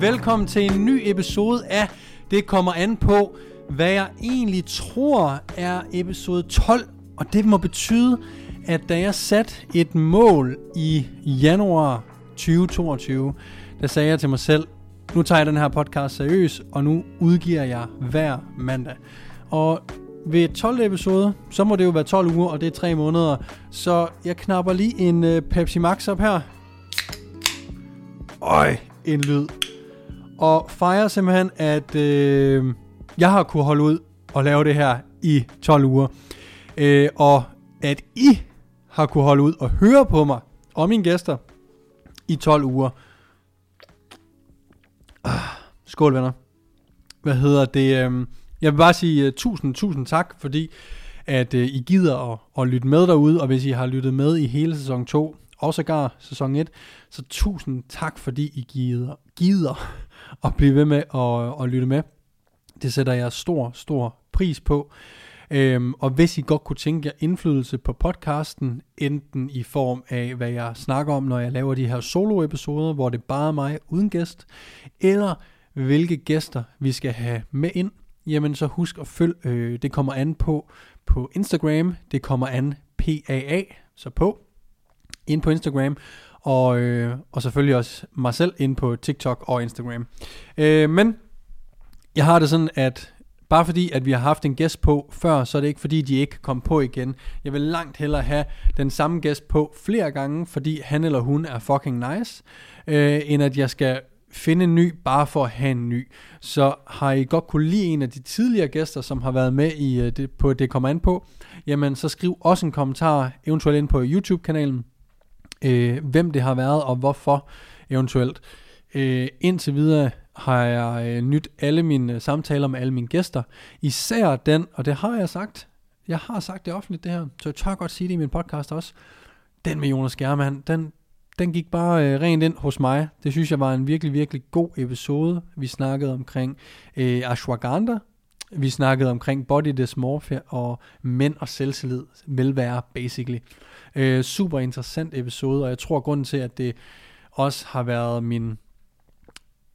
Velkommen til en ny episode af Det kommer an på, hvad jeg egentlig tror er episode 12. Og det må betyde, at da jeg satte et mål i januar 2022, der sagde jeg til mig selv, nu tager jeg den her podcast seriøst, og nu udgiver jeg hver mandag. Og ved 12 episode, så må det jo være 12 uger, og det er 3 måneder. Så jeg knapper lige en uh, Pepsi Max op her. Øj, en lyd. Og fejrer simpelthen, at øh, jeg har kunne holde ud og lave det her i 12 uger. Øh, og at I har kunne holde ud og høre på mig og mine gæster i 12 uger. Ah, skål venner. Hvad hedder det? Øh, jeg vil bare sige uh, tusind, tusind tak, fordi at uh, I gider at, at lytte med derude, og hvis I har lyttet med i hele sæson 2, og sågar sæson 1, så tusind tak, fordi I gider, gider at blive ved med at, at lytte med. Det sætter jeg stor, stor pris på. Øhm, og hvis I godt kunne tænke jer indflydelse på podcasten, enten i form af, hvad jeg snakker om, når jeg laver de her solo-episoder, hvor det bare er mig uden gæst, eller hvilke gæster vi skal have med ind, jamen så husk at følge, øh, det kommer an på på Instagram, det kommer an PAA, så på, ind på Instagram, og, øh, og selvfølgelig også mig selv ind på TikTok og Instagram. Øh, men jeg har det sådan, at bare fordi, at vi har haft en gæst på før, så er det ikke fordi, de ikke kom på igen. Jeg vil langt hellere have den samme gæst på flere gange, fordi han eller hun er fucking nice, øh, end at jeg skal finde en ny, bare for at have en ny. Så har I godt kunne lide en af de tidligere gæster, som har været med i øh, det, på Det kommer an på, jamen så skriv også en kommentar, eventuelt ind på YouTube-kanalen, øh, hvem det har været og hvorfor eventuelt. Øh, indtil videre har jeg øh, nyt alle mine øh, samtaler med alle mine gæster. Især den, og det har jeg sagt, jeg har sagt det offentligt det her, så jeg tør godt sige det i min podcast også. Den med Jonas Germann, den, den gik bare øh, rent ind hos mig. Det synes jeg var en virkelig, virkelig god episode. Vi snakkede omkring øh, ashwagandha, vi snakkede omkring body dysmorphia og mænd og selvtillid, velvære basically. Øh, super interessant episode, og jeg tror grunden til, at det også har været min,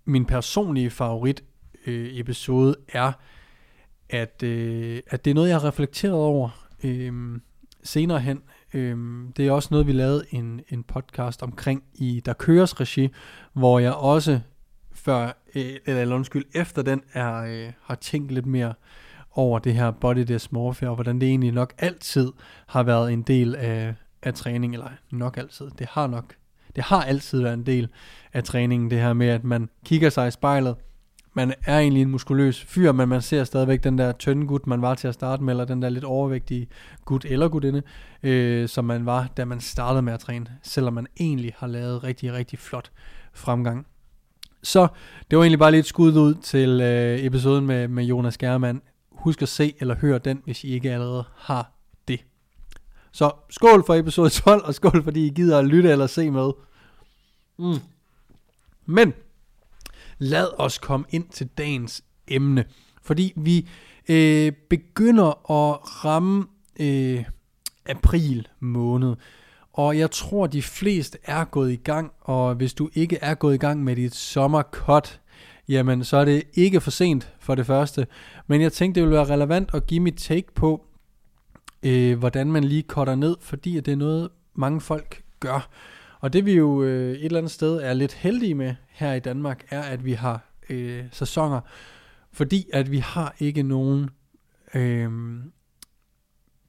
min personlige favorit øh, episode, er, at, øh, at det er noget, jeg har reflekteret over øh, senere hen. Øh, det er også noget, vi lavede en, en podcast omkring i Der Køres regi, hvor jeg også før, øh, eller undskyld, efter den er, øh, har tænkt lidt mere over det her body dysmorphia, og hvordan det egentlig nok altid har været en del af, af træning, eller nok altid, det har nok, det har altid været en del af træningen, det her med, at man kigger sig i spejlet, man er egentlig en muskuløs fyr, men man ser stadigvæk den der tynde gut, man var til at starte med, eller den der lidt overvægtige gut eller gutinde, øh, som man var, da man startede med at træne, selvom man egentlig har lavet rigtig, rigtig flot fremgang. Så det var egentlig bare lidt skud ud til øh, episoden med, med Jonas Germann. Husk at se eller høre den, hvis I ikke allerede har det. Så skål for episode 12, og skål fordi I gider at lytte eller se med. Mm. Men lad os komme ind til dagens emne. Fordi vi øh, begynder at ramme øh, april måned. Og jeg tror, de fleste er gået i gang, og hvis du ikke er gået i gang med dit sommercut, jamen så er det ikke for sent for det første. Men jeg tænkte, det ville være relevant at give mit take på, øh, hvordan man lige cutter ned, fordi det er noget, mange folk gør. Og det vi jo øh, et eller andet sted er lidt heldige med her i Danmark, er at vi har øh, sæsoner, fordi at vi har ikke nogen... Øh,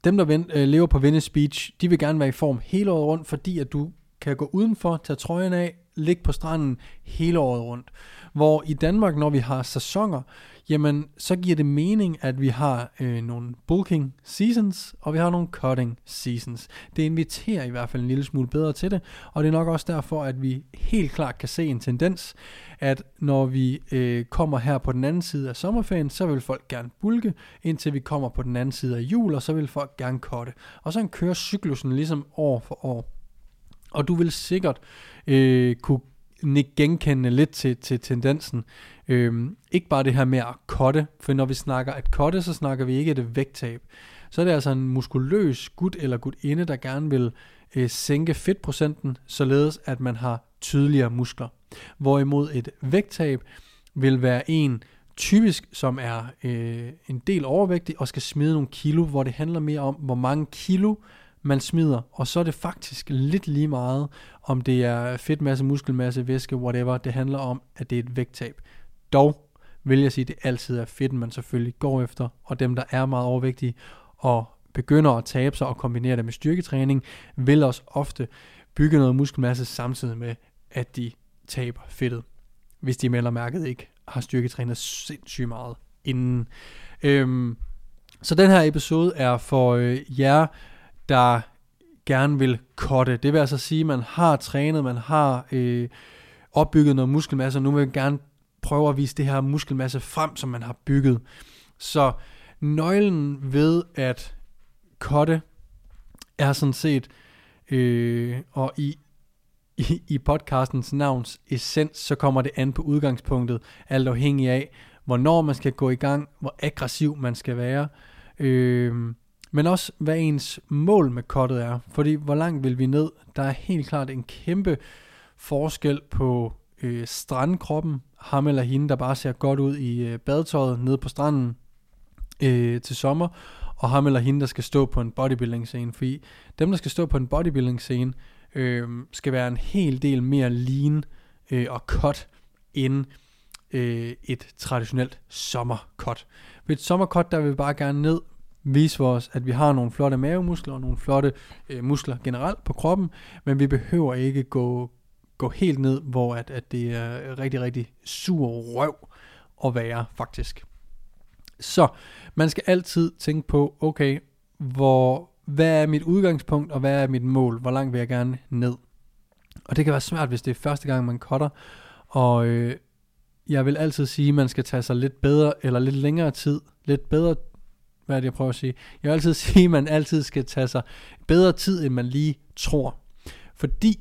dem der øh, lever på Venice Beach, de vil gerne være i form hele året rundt, fordi at du kan gå udenfor, tage trøjen af, ligge på stranden hele året rundt. Hvor i Danmark, når vi har sæsoner, jamen så giver det mening, at vi har øh, nogle bulking seasons, og vi har nogle cutting seasons. Det inviterer i hvert fald en lille smule bedre til det, og det er nok også derfor, at vi helt klart kan se en tendens, at når vi øh, kommer her på den anden side af sommerferien, så vil folk gerne bulke, indtil vi kommer på den anden side af jul, og så vil folk gerne cutte. Og så kører cyklusen ligesom år for år. Og du vil sikkert øh, kunne genkende lidt til, til tendensen. Øhm, ikke bare det her med at kotte, for når vi snakker at kotte, så snakker vi ikke et vægttab. Så er det altså en muskuløs gut eller gutinde, der gerne vil øh, sænke fedtprocenten, således at man har tydeligere muskler. Hvorimod et vægttab vil være en typisk, som er øh, en del overvægtig og skal smide nogle kilo, hvor det handler mere om, hvor mange kilo man smider, og så er det faktisk lidt lige meget, om det er fedtmasse, muskelmasse, væske, whatever. Det handler om, at det er et vægttab. Dog vil jeg sige, at det altid er fedt, man selvfølgelig går efter, og dem, der er meget overvægtige og begynder at tabe sig og kombinere det med styrketræning, vil også ofte bygge noget muskelmasse samtidig med, at de taber fedtet, hvis de melder mærket ikke har styrketrænet sindssygt meget inden. Øhm, så den her episode er for øh, jer, der gerne vil kotte. Det vil altså sige, at man har trænet, man har øh, opbygget noget muskelmasse, og nu vil man gerne prøve at vise det her muskelmasse frem, som man har bygget. Så nøglen ved at kotte er sådan set, øh, og i, i, i podcastens navns essens, så kommer det an på udgangspunktet, alt afhængig af, hvornår man skal gå i gang, hvor aggressiv man skal være, øh, men også hvad ens mål med kottet er. Fordi hvor langt vil vi ned? Der er helt klart en kæmpe forskel på øh, strandkroppen, ham eller hende, der bare ser godt ud i øh, badetøjet nede på stranden øh, til sommer, og ham eller hende, der skal stå på en bodybuilding scene. Fordi dem, der skal stå på en bodybuilding scene, øh, skal være en hel del mere lean øh, og cut end øh, et traditionelt sommercut. Ved et sommercut, der vil vi bare gerne ned, vise os, at vi har nogle flotte mavemuskler og nogle flotte øh, muskler generelt på kroppen, men vi behøver ikke gå, gå helt ned, hvor at, at det er rigtig, rigtig sur røv at være faktisk. Så man skal altid tænke på, okay, hvor, hvad er mit udgangspunkt, og hvad er mit mål? Hvor langt vil jeg gerne ned? Og det kan være svært, hvis det er første gang, man cutter. Og øh, jeg vil altid sige, at man skal tage sig lidt bedre, eller lidt længere tid, lidt bedre, hvad er det, jeg prøver at sige? Jeg vil altid sige, at man altid skal tage sig bedre tid, end man lige tror. Fordi,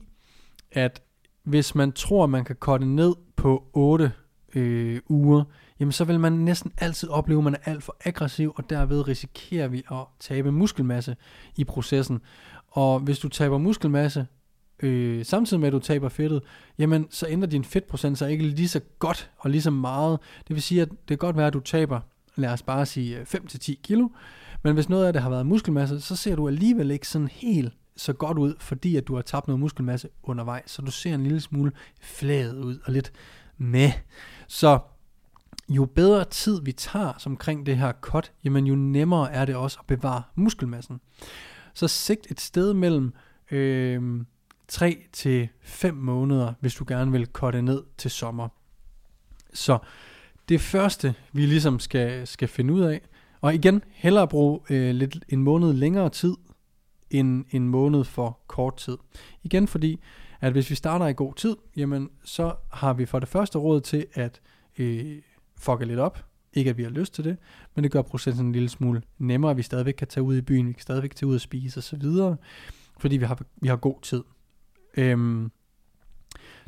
at hvis man tror, at man kan korte ned på 8 øh, uger, jamen så vil man næsten altid opleve, at man er alt for aggressiv, og derved risikerer vi at tabe muskelmasse i processen. Og hvis du taber muskelmasse, øh, samtidig med at du taber fedtet, jamen så ændrer din fedtprocent sig ikke lige så godt og lige så meget. Det vil sige, at det kan godt være, at du taber, lad os bare sige øh, 5-10 kilo, men hvis noget af det har været muskelmasse, så ser du alligevel ikke sådan helt så godt ud, fordi at du har tabt noget muskelmasse undervejs, så du ser en lille smule flad ud og lidt med. Så jo bedre tid vi tager som omkring det her cut, jamen jo nemmere er det også at bevare muskelmassen. Så sigt et sted mellem øh, 3 til 5 måneder, hvis du gerne vil cutte ned til sommer. Så det første, vi ligesom skal, skal finde ud af, og igen, hellere bruge øh, lidt en måned længere tid, end en måned for kort tid. Igen fordi, at hvis vi starter i god tid, jamen så har vi for det første råd til at øh, fucke lidt op. Ikke at vi har lyst til det, men det gør processen en lille smule nemmere, vi stadigvæk kan tage ud i byen, vi kan stadigvæk tage ud og spise osv., fordi vi har, vi har god tid. Øhm,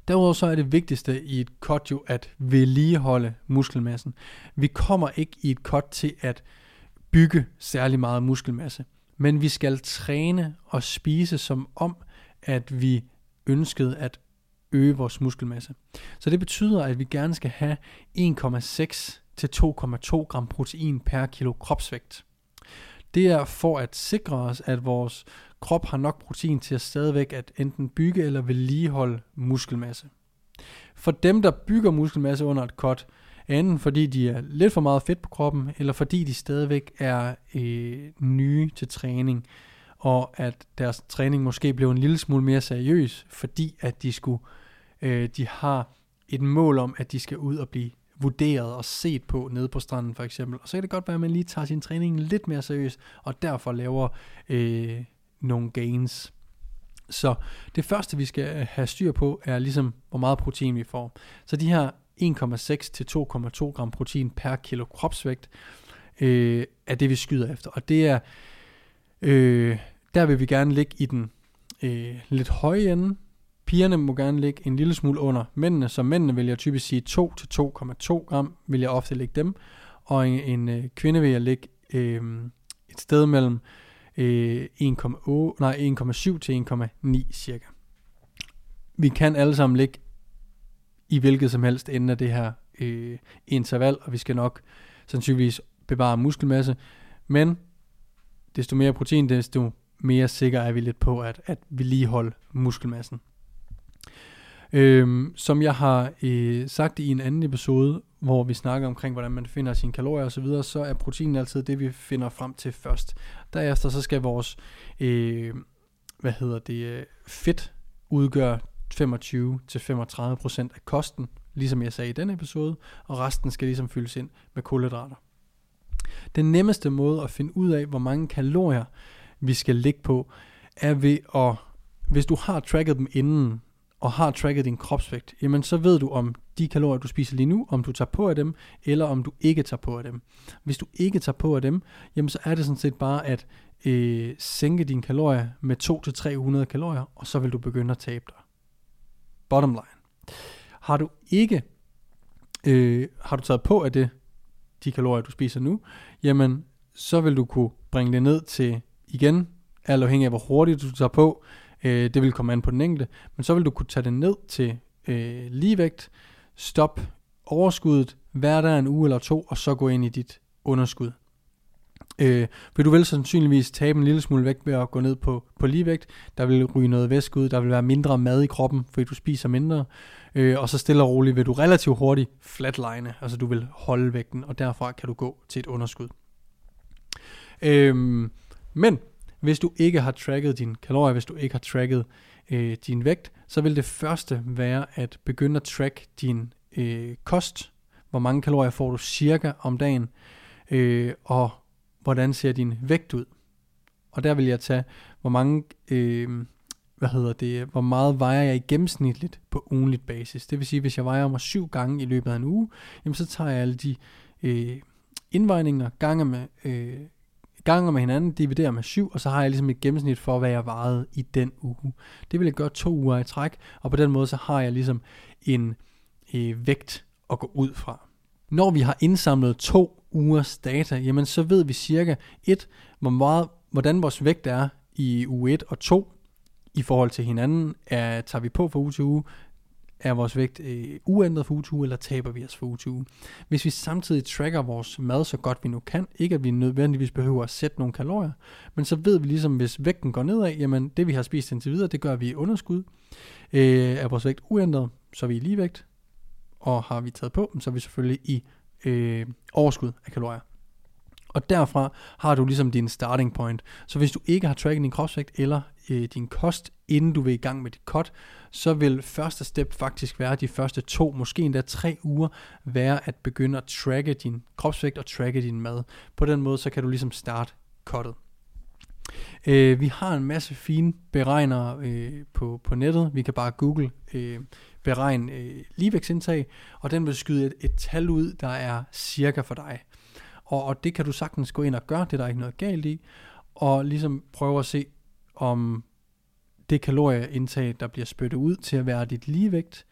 Derudover så er det vigtigste i et cut jo at vedligeholde muskelmassen. Vi kommer ikke i et cut til at bygge særlig meget muskelmasse, men vi skal træne og spise som om, at vi ønskede at øge vores muskelmasse. Så det betyder, at vi gerne skal have 1,6 til 2,2 gram protein per kilo kropsvægt. Det er for at sikre os, at vores krop har nok protein til at stadigvæk at enten bygge eller vedligeholde muskelmasse. For dem, der bygger muskelmasse under et cut, enten fordi de er lidt for meget fedt på kroppen, eller fordi de stadigvæk er øh, nye til træning, og at deres træning måske blev en lille smule mere seriøs, fordi at de skulle, øh, de har et mål om, at de skal ud og blive vurderet og set på nede på stranden for eksempel. Og så kan det godt være, at man lige tager sin træning lidt mere seriøst, og derfor laver øh, nogle gains. Så det første, vi skal øh, have styr på, er ligesom, hvor meget protein vi får. Så de her 1,6 til 2,2 gram protein per kilo kropsvægt, øh, er det, vi skyder efter. Og det er, øh, der vil vi gerne ligge i den øh, lidt høje ende. Pigerne må gerne ligge en lille smule under mændene, så mændene vil jeg typisk sige 2 til 2,2 gram, vil jeg ofte lægge dem. Og en, en øh, kvinde vil jeg lægge øh, et sted mellem øh, 1,8, nej, 1,7 til 1,9 cirka. Vi kan alle sammen ligge i hvilket som helst ende af det her øh, interval, og vi skal nok sandsynligvis bevare muskelmasse, men desto mere protein, desto mere sikker er vi lidt på at, at vedligeholde muskelmassen. Øhm, som jeg har øh, sagt i en anden episode, hvor vi snakker omkring, hvordan man finder sine kalorier osv., så, videre, så er protein altid det, vi finder frem til først. Derefter så skal vores øh, hvad hedder det, øh, fedt udgøre 25-35% af kosten, ligesom jeg sagde i den episode, og resten skal ligesom fyldes ind med kulhydrater. Den nemmeste måde at finde ud af, hvor mange kalorier vi skal ligge på, er ved at, hvis du har tracket dem inden, og har tracket din kropsvægt, jamen så ved du om de kalorier, du spiser lige nu, om du tager på af dem, eller om du ikke tager på af dem. Hvis du ikke tager på af dem, jamen så er det sådan set bare at øh, sænke dine kalorier med 200-300 kalorier, og så vil du begynde at tabe dig. Bottom line. Har du ikke øh, har du taget på af det, de kalorier, du spiser nu, jamen så vil du kunne bringe det ned til, igen, alt afhængig af hvor hurtigt du tager på, øh, det vil komme an på den enkelte, men så vil du kunne tage det ned til øh, ligevægt, stop overskuddet, hver der en uge eller to, og så gå ind i dit underskud. Øh, vil du vel sandsynligvis tabe en lille smule vægt ved at gå ned på, på ligevægt. Der vil ryge noget væske ud, der vil være mindre mad i kroppen, fordi du spiser mindre. Øh, og så stille og roligt vil du relativt hurtigt flatline, altså du vil holde vægten, og derfra kan du gå til et underskud. Øh, men hvis du ikke har tracket dine kalorier, hvis du ikke har tracket øh, din vægt, så vil det første være at begynde at track din øh, kost. Hvor mange kalorier får du cirka om dagen, øh, og hvordan ser din vægt ud. Og der vil jeg tage, hvor mange, øh, hvad hedder det, hvor meget vejer jeg i gennemsnitligt på ugenligt basis. Det vil sige, hvis jeg vejer mig syv gange i løbet af en uge, jamen så tager jeg alle de øh, indvejninger, gange med, øh, ganger med hinanden, dividerer med 7, og så har jeg ligesom et gennemsnit for, hvad jeg vejede i den uge. Det vil jeg gøre to uger i træk, og på den måde så har jeg ligesom en øh, vægt at gå ud fra. Når vi har indsamlet to ugers data, jamen så ved vi cirka et, hvor meget, hvordan vores vægt er i uge 1 og 2 i forhold til hinanden. Er, tager vi på fra uge til uge? Er vores vægt øh, uændret for uge til uge, eller taber vi os for uge til uge? Hvis vi samtidig tracker vores mad så godt vi nu kan, ikke at vi nødvendigvis behøver at sætte nogle kalorier, men så ved vi ligesom, hvis vægten går nedad, jamen det vi har spist indtil videre, det gør vi i underskud. Øh, er vores vægt uændret, så er vi i ligevægt, og har vi taget på, så er vi selvfølgelig i øh, overskud af kalorier. Og derfra har du ligesom din starting point. Så hvis du ikke har tracket din kropsvægt eller øh, din kost, inden du vil i gang med dit cut, så vil første step faktisk være de første to, måske endda tre uger, være at begynde at tracke din kropsvægt og tracke din mad. På den måde, så kan du ligesom starte cuttet. Øh, vi har en masse fine beregnere øh, på, på nettet. Vi kan bare google øh, beregn øh, ligevægtsindtag, og den vil skyde et, et tal ud, der er cirka for dig. Og, og det kan du sagtens gå ind og gøre, det er der ikke noget galt i, og ligesom prøve at se, om det kalorieindtag, der bliver spyttet ud til at være dit ligevægt,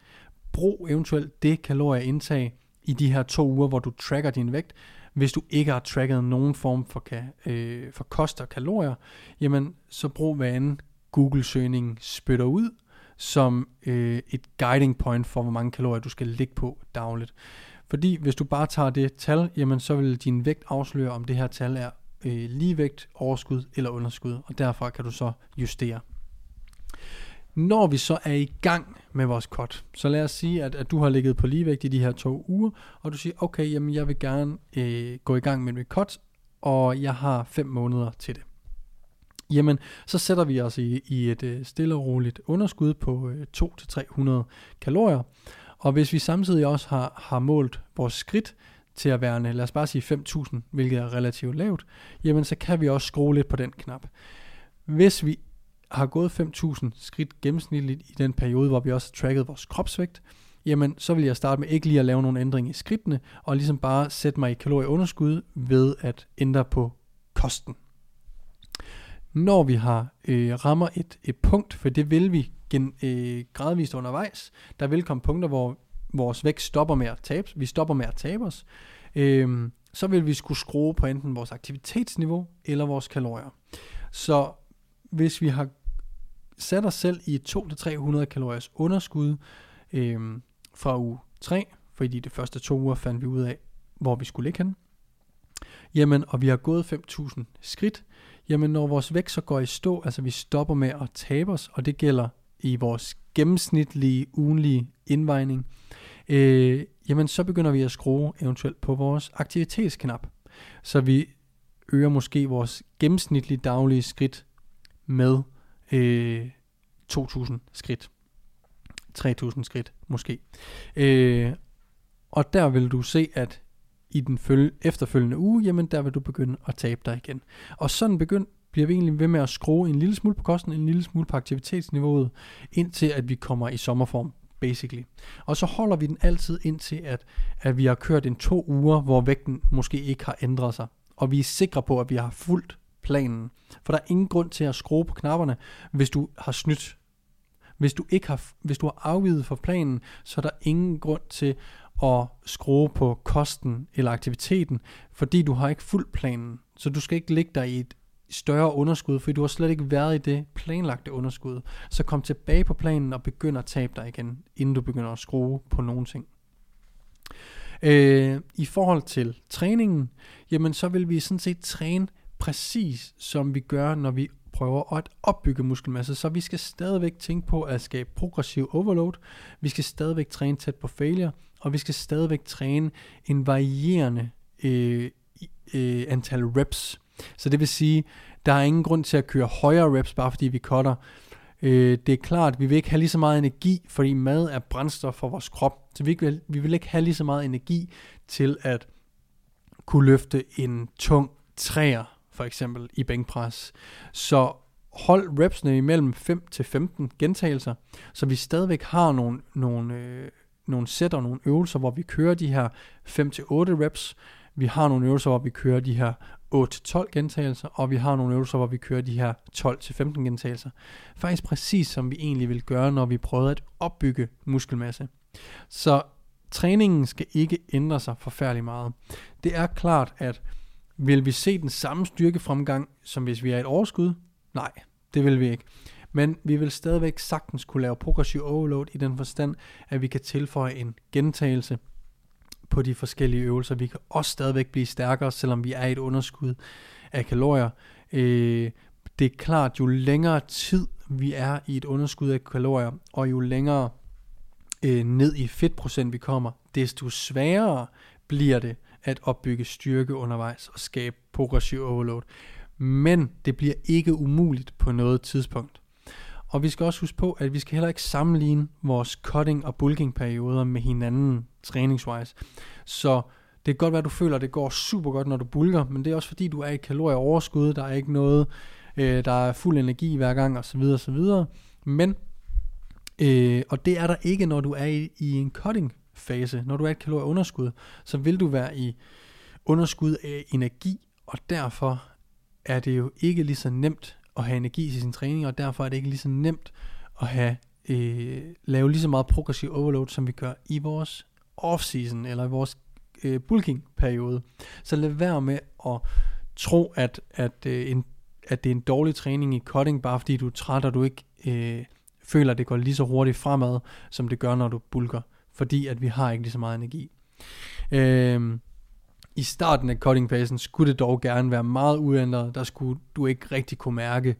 brug eventuelt det kalorieindtag i de her to uger, hvor du tracker din vægt, hvis du ikke har tracket nogen form for, øh, for kost og kalorier, jamen så brug hvad anden Google-søgning spytter ud, som øh, et guiding point for, hvor mange kalorier du skal ligge på dagligt. Fordi hvis du bare tager det tal, jamen så vil din vægt afsløre, om det her tal er øh, ligevægt, overskud eller underskud, og derfra kan du så justere. Når vi så er i gang med vores cut, så lad os sige, at, at du har ligget på ligevægt i de her to uger, og du siger, okay, jamen jeg vil gerne øh, gå i gang med mit cut, og jeg har 5 måneder til det. Jamen, så sætter vi os i, i et øh, stille og roligt underskud på øh, 200-300 kalorier, og hvis vi samtidig også har, har målt vores skridt til at være, lad os bare sige 5.000, hvilket er relativt lavt, jamen så kan vi også skrue lidt på den knap. Hvis vi har gået 5.000 skridt gennemsnitligt i den periode, hvor vi også har tracket vores kropsvægt, jamen så vil jeg starte med ikke lige at lave nogen ændring i skridtene, og ligesom bare sætte mig i kalorieunderskud ved at ændre på kosten. Når vi har øh, rammer et, et punkt, for det vil vi gen, øh, gradvist undervejs, der vil komme punkter, hvor vores vægt stopper med at tabe, vi stopper med at tabe os, øh, så vil vi skulle skrue på enten vores aktivitetsniveau eller vores kalorier. Så hvis vi har sat os selv i 200-300 kaloriers underskud øh, fra uge 3, fordi de første to uger fandt vi ud af, hvor vi skulle ligge hen, jamen, og vi har gået 5.000 skridt, jamen når vores vægt så går i stå, altså vi stopper med at tabe os, og det gælder i vores gennemsnitlige ugenlige indvejning, øh, jamen så begynder vi at skrue eventuelt på vores aktivitetsknap. Så vi øger måske vores gennemsnitlige daglige skridt med øh, 2.000 skridt. 3.000 skridt måske. Øh, og der vil du se, at i den følge, efterfølgende uge, jamen der vil du begynde at tabe dig igen. Og sådan begynd, bliver vi egentlig ved med at skrue en lille smule på kosten, en lille smule på aktivitetsniveauet, indtil at vi kommer i sommerform, basically. Og så holder vi den altid indtil, at, at vi har kørt en to uger, hvor vægten måske ikke har ændret sig. Og vi er sikre på, at vi har fulgt planen. For der er ingen grund til at skrue på knapperne, hvis du har snydt. Hvis du ikke har, hvis du har afvidet for planen, så er der ingen grund til at skrue på kosten eller aktiviteten, fordi du har ikke fuldt planen. Så du skal ikke ligge dig i et større underskud, fordi du har slet ikke været i det planlagte underskud. Så kom tilbage på planen og begynd at tabe dig igen, inden du begynder at skrue på nogle ting. Øh, I forhold til træningen, jamen så vil vi sådan set træne præcis som vi gør, når vi prøver at opbygge muskelmasse. Så vi skal stadigvæk tænke på at skabe progressiv overload. Vi skal stadigvæk træne tæt på failure, og vi skal stadigvæk træne en varierende øh, øh, antal reps. Så det vil sige, der er ingen grund til at køre højere reps, bare fordi vi cutter. Øh, det er klart, vi vil ikke have lige så meget energi, fordi mad er brændstof for vores krop. Så vi, ikke vil, vi vil ikke have lige så meget energi til at kunne løfte en tung træer, for eksempel i bænkpres. Så hold repsene imellem 5 til 15 gentagelser, så vi stadigvæk har nogle, nogle, øh, nogle sæt og nogle øvelser, hvor vi kører de her 5 til 8 reps. Vi har nogle øvelser, hvor vi kører de her 8-12 gentagelser, og vi har nogle øvelser, hvor vi kører de her 12-15 gentagelser. Faktisk præcis som vi egentlig vil gøre, når vi prøver at opbygge muskelmasse. Så træningen skal ikke ændre sig forfærdelig meget. Det er klart, at vil vi se den samme styrkefremgang, som hvis vi er et overskud? Nej, det vil vi ikke. Men vi vil stadigvæk sagtens kunne lave progressiv overload i den forstand, at vi kan tilføje en gentagelse på de forskellige øvelser. Vi kan også stadigvæk blive stærkere, selvom vi er i et underskud af kalorier. Øh, det er klart, jo længere tid vi er i et underskud af kalorier, og jo længere øh, ned i fedtprocent vi kommer, desto sværere bliver det at opbygge styrke undervejs og skabe progressiv overload. Men det bliver ikke umuligt på noget tidspunkt. Og vi skal også huske på, at vi skal heller ikke sammenligne vores cutting og bulking perioder med hinanden træningswise. Så det kan godt være, at du føler, at det går super godt, når du bulker, men det er også fordi, du er i kalorieoverskud, der er ikke noget, øh, der er fuld energi hver gang, osv. osv. Men, øh, og det er der ikke, når du er i, i en cutting fase. Når du er i et kalorieunderskud, så vil du være i underskud af energi, og derfor er det jo ikke lige så nemt at have energi til sin træning, og derfor er det ikke lige så nemt at have øh, lave lige så meget progressiv overload, som vi gør i vores off-season, eller i vores øh, bulking-periode. Så lad være med at tro, at, at, øh, en, at det er en dårlig træning i cutting, bare fordi du er træt, og du ikke øh, føler, at det går lige så hurtigt fremad, som det gør, når du bulker. Fordi at vi har ikke lige så meget energi. Øh, i starten af cutting-fasen skulle det dog gerne være meget uændret. Der skulle du ikke rigtig kunne mærke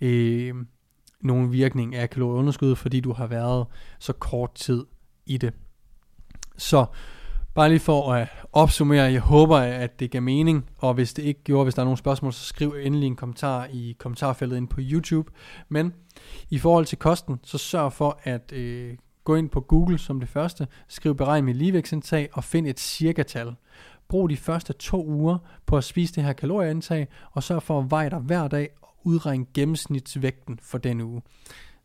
øh, nogen virkning af kalorieunderskud, fordi du har været så kort tid i det. Så bare lige for at opsummere, jeg håber, at det gav mening, og hvis det ikke gjorde, hvis der er nogle spørgsmål, så skriv endelig en kommentar i kommentarfeltet ind på YouTube. Men i forhold til kosten, så sørg for at øh, gå ind på Google som det første, skriv beregn mit ligevægtsindtag og find et cirkatal. Brug de første to uger på at spise det her kalorieindtag, og sørg for at veje dig hver dag og udregne gennemsnitsvægten for den uge.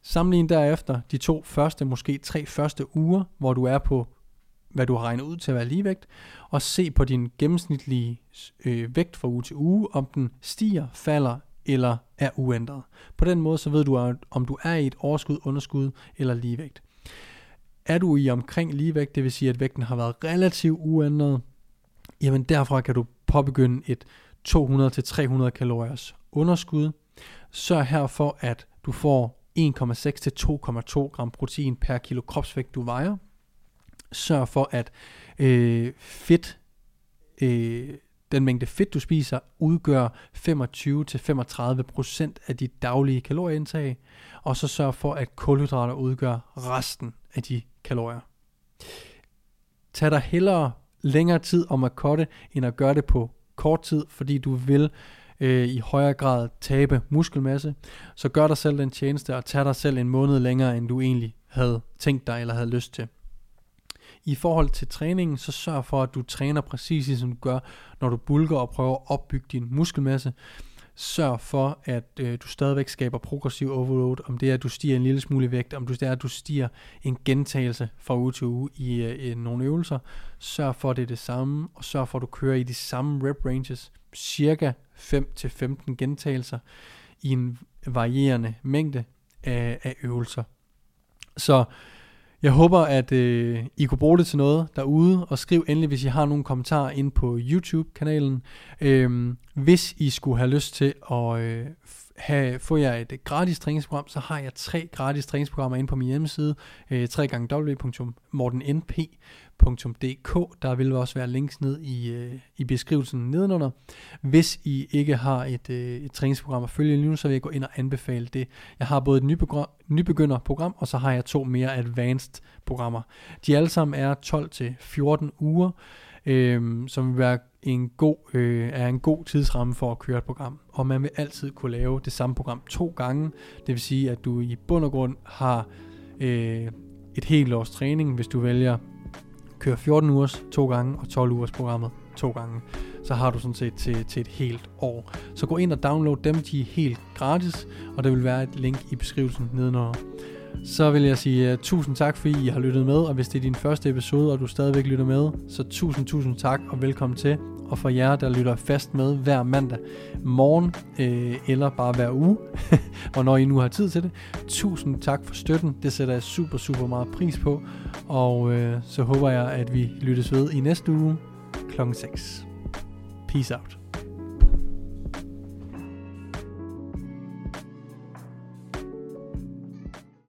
Sammenlign derefter de to første, måske tre første uger, hvor du er på, hvad du har regnet ud til at være ligevægt, og se på din gennemsnitlige øh, vægt fra uge til uge, om den stiger, falder eller er uændret. På den måde så ved du, om du er i et overskud, underskud eller ligevægt. Er du i omkring ligevægt, det vil sige, at vægten har været relativt uændret, jamen derfra kan du påbegynde et 200-300 kaloriers underskud. Sørg her for, at du får 1,6 til 2,2 gram protein per kilo kropsvægt, du vejer. Sørg for, at øh, fedt, øh, den mængde fedt, du spiser, udgør 25-35% af dit daglige kalorieindtag. Og så sørg for, at kulhydrater udgør resten af de kalorier. Tag dig hellere længere tid om at cutte, end at gøre det på kort tid, fordi du vil øh, i højere grad tabe muskelmasse. Så gør dig selv den tjeneste og tag dig selv en måned længere, end du egentlig havde tænkt dig eller havde lyst til. I forhold til træningen, så sørg for, at du træner præcis som du gør, når du bulker og prøver at opbygge din muskelmasse. Sørg for, at øh, du stadigvæk skaber progressiv overload, om det er, at du stiger en lille smule i vægt, om det er, at du stiger en gentagelse fra uge til uge i, øh, i nogle øvelser. Sørg for, at det er det samme, og sørg for, at du kører i de samme rep ranges, cirka 5-15 gentagelser i en varierende mængde af, af øvelser. Så jeg håber, at øh, I kunne bruge det til noget derude, og skriv endelig, hvis I har nogle kommentarer ind på YouTube-kanalen. Øh, hvis I skulle have lyst til at øh, have, få jer et gratis træningsprogram, så har jeg tre gratis træningsprogrammer inde på min hjemmeside, øh, www.mortennp.dk. Der vil også være links ned i, øh, i beskrivelsen nedenunder. Hvis I ikke har et, øh, et træningsprogram at følge lige nu, så vil jeg gå ind og anbefale det. Jeg har både et nybegynderprogram, og så har jeg to mere advanced programmer. De alle sammen er 12-14 uger, øh, som vil være en god, øh, er en god tidsramme for at køre et program. Og man vil altid kunne lave det samme program to gange. Det vil sige, at du i bund og grund har øh, et helt års træning, hvis du vælger køre 14 ugers to gange og 12 ugers programmet to gange. Så har du sådan set til, til et helt år. Så gå ind og download dem, de er helt gratis, og der vil være et link i beskrivelsen nedenunder så vil jeg sige uh, tusind tak, fordi I har lyttet med, og hvis det er din første episode, og du stadigvæk lytter med, så tusind, tusind tak, og velkommen til. Og for jer, der lytter fast med hver mandag morgen, øh, eller bare hver uge, når I nu har tid til det, tusind tak for støtten. Det sætter jeg super, super meget pris på, og øh, så håber jeg, at vi lyttes ved i næste uge kl. 6. Peace out.